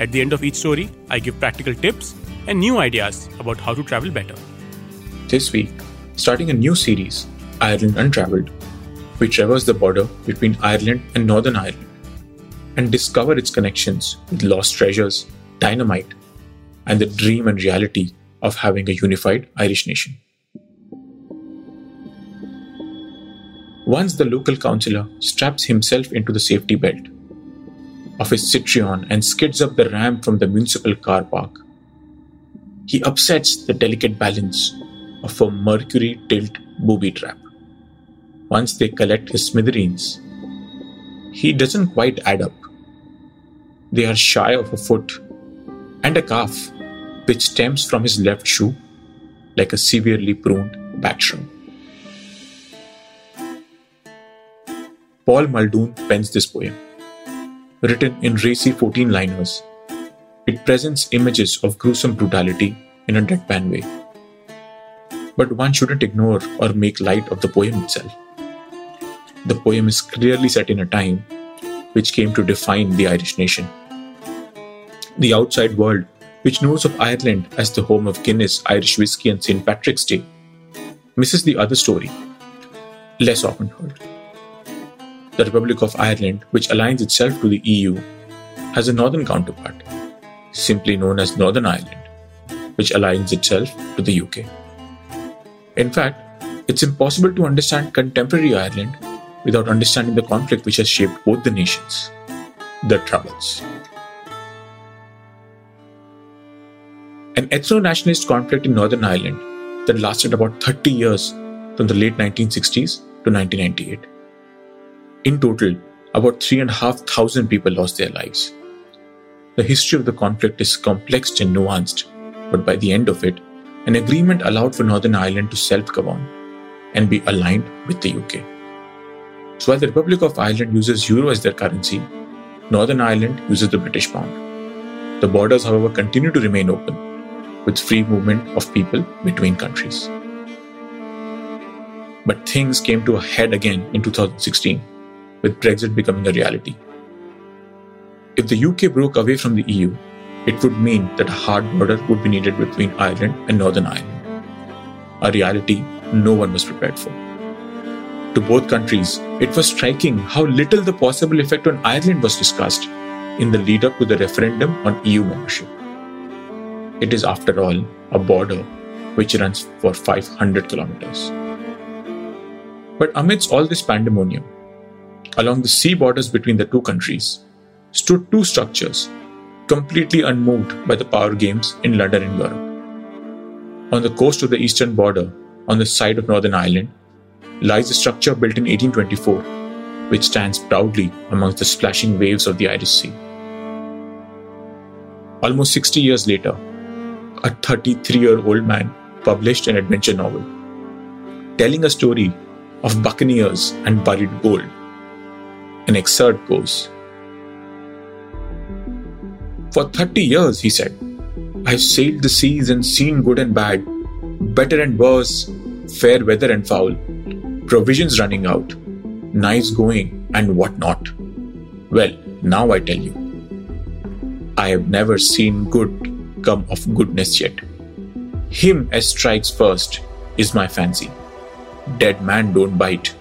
At the end of each story, I give practical tips and new ideas about how to travel better. This week, starting a new series, Ireland Untraveled, we traverse the border between Ireland and Northern Ireland and discover its connections with lost treasures, dynamite, and the dream and reality of having a unified Irish nation. Once the local councillor straps himself into the safety belt of his Citroen and skids up the ramp from the municipal car park, he upsets the delicate balance of a mercury tilt booby trap. Once they collect his smithereens, he doesn't quite add up. They are shy of a foot and a calf which stems from his left shoe like a severely pruned back. Paul Muldoon pens this poem. Written in racy 14 liners, it presents images of gruesome brutality in a deadpan way. But one shouldn't ignore or make light of the poem itself. The poem is clearly set in a time which came to define the Irish nation. The outside world, which knows of Ireland as the home of Guinness, Irish whiskey, and St. Patrick's Day, misses the other story, less often heard. The Republic of Ireland, which aligns itself to the EU, has a northern counterpart, simply known as Northern Ireland, which aligns itself to the UK. In fact, it's impossible to understand contemporary Ireland without understanding the conflict which has shaped both the nations the Troubles. An ethno nationalist conflict in Northern Ireland that lasted about 30 years from the late 1960s to 1998. In total, about 3,500 people lost their lives. The history of the conflict is complex and nuanced, but by the end of it, an agreement allowed for Northern Ireland to self govern and be aligned with the UK. So while the Republic of Ireland uses euro as their currency, Northern Ireland uses the British pound. The borders, however, continue to remain open, with free movement of people between countries. But things came to a head again in 2016, with Brexit becoming a reality. If the UK broke away from the EU, it would mean that a hard border would be needed between Ireland and Northern Ireland. A reality no one was prepared for. To both countries, it was striking how little the possible effect on Ireland was discussed in the lead up to the referendum on EU membership. It is, after all, a border which runs for 500 kilometers. But amidst all this pandemonium, along the sea borders between the two countries, stood two structures completely unmoved by the power games in London and Europe. On the coast of the eastern border, on the side of Northern Ireland, lies a structure built in 1824, which stands proudly amongst the splashing waves of the Irish Sea. Almost 60 years later, a 33 year old man published an adventure novel telling a story of buccaneers and buried gold. An excerpt goes For 30 years, he said, I've sailed the seas and seen good and bad, better and worse, fair weather and foul, provisions running out, knives going, and what not. Well, now I tell you, I have never seen good come of goodness yet. Him as strikes first is my fancy. Dead man don't bite.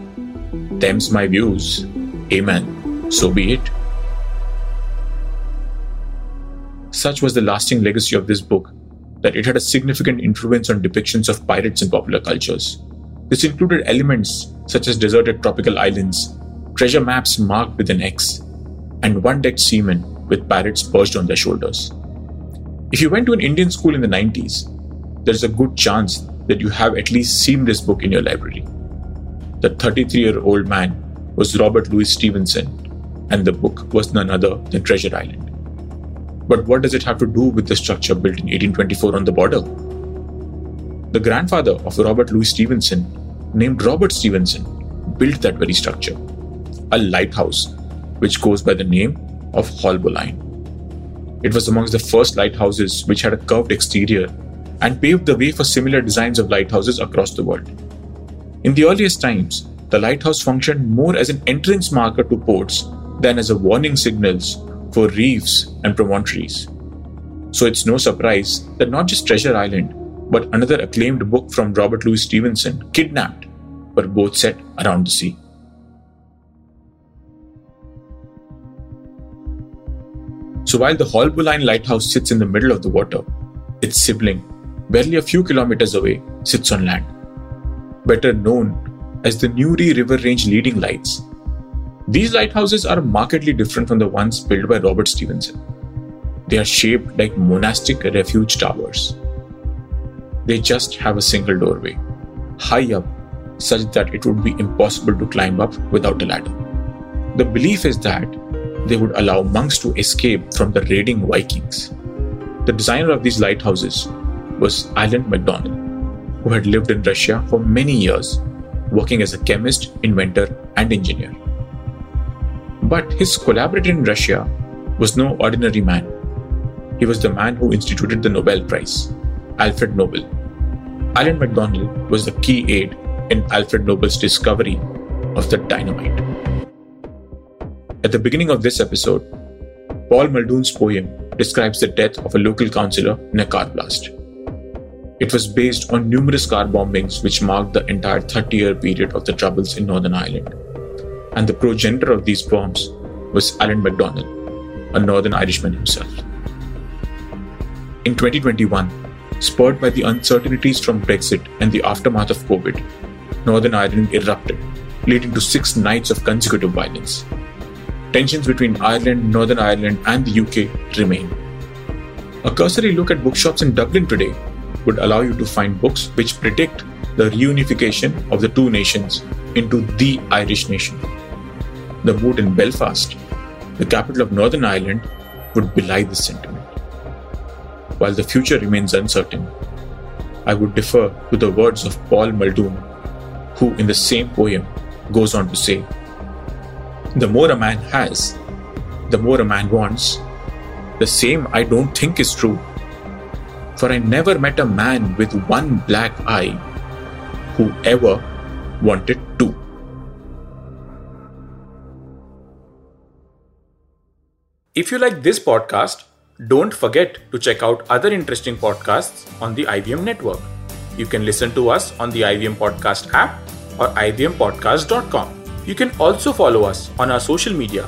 Them's my views. Amen. So be it. Such was the lasting legacy of this book that it had a significant influence on depictions of pirates in popular cultures. This included elements such as deserted tropical islands, treasure maps marked with an X, and one decked seamen with pirates perched on their shoulders. If you went to an Indian school in the 90s, there's a good chance that you have at least seen this book in your library. The 33 year old man was Robert Louis Stevenson, and the book was none other than Treasure Island. But what does it have to do with the structure built in 1824 on the border? The grandfather of Robert Louis Stevenson, named Robert Stevenson, built that very structure, a lighthouse which goes by the name of Haulbowline. It was amongst the first lighthouses which had a curved exterior and paved the way for similar designs of lighthouses across the world. In the earliest times, the lighthouse functioned more as an entrance marker to ports than as a warning signals for reefs and promontories. So it's no surprise that not just Treasure Island, but another acclaimed book from Robert Louis Stevenson, Kidnapped, were both set around the sea. So while the Haulbowline Lighthouse sits in the middle of the water, its sibling, barely a few kilometers away, sits on land. Better known as the Newry River Range leading lights. These lighthouses are markedly different from the ones built by Robert Stevenson. They are shaped like monastic refuge towers. They just have a single doorway, high up, such that it would be impossible to climb up without a ladder. The belief is that they would allow monks to escape from the raiding Vikings. The designer of these lighthouses was Allan McDonell, who had lived in Russia for many years, working as a chemist, inventor, and engineer. But his collaborator in Russia was no ordinary man. He was the man who instituted the Nobel Prize, Alfred Nobel. Alan McDonell was the key aid in Alfred Nobel's discovery of the dynamite. At the beginning of this episode, Paul Muldoon's poem describes the death of a local councillor in a car blast. It was based on numerous car bombings which marked the entire 30 year period of the Troubles in Northern Ireland. And the progenitor of these bombs was Allan McDonell, a Northern Irishman himself. In 2021, spurred by the uncertainties from Brexit and the aftermath of COVID, Northern Ireland erupted, leading to six nights of consecutive violence tensions between Ireland, Northern Ireland, and the UK remain. A cursory look at bookshops in Dublin today would allow you to find books which predict the reunification of the two nations into the Irish nation. The mood in Belfast, the capital of Northern Ireland, would belie this sentiment. While the future remains uncertain, I would defer to the words of Paul Muldoon, who in the same poem goes on to say, the more a man has, the more a man wants. The same I don't think is true. For I never met a man with one black eye who ever wanted two. If you like this podcast, don't forget to check out other interesting podcasts on the IVM network. You can listen to us on the IVM Podcast app or ivmpodcast.com. You can also follow us on our social media.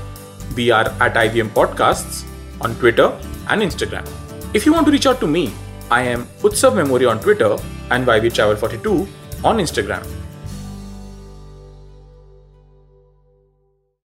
We are at IVM Podcasts on Twitter and Instagram. If you want to reach out to me, I am Utsav Mamoria on Twitter and YV Travel 42 on Instagram.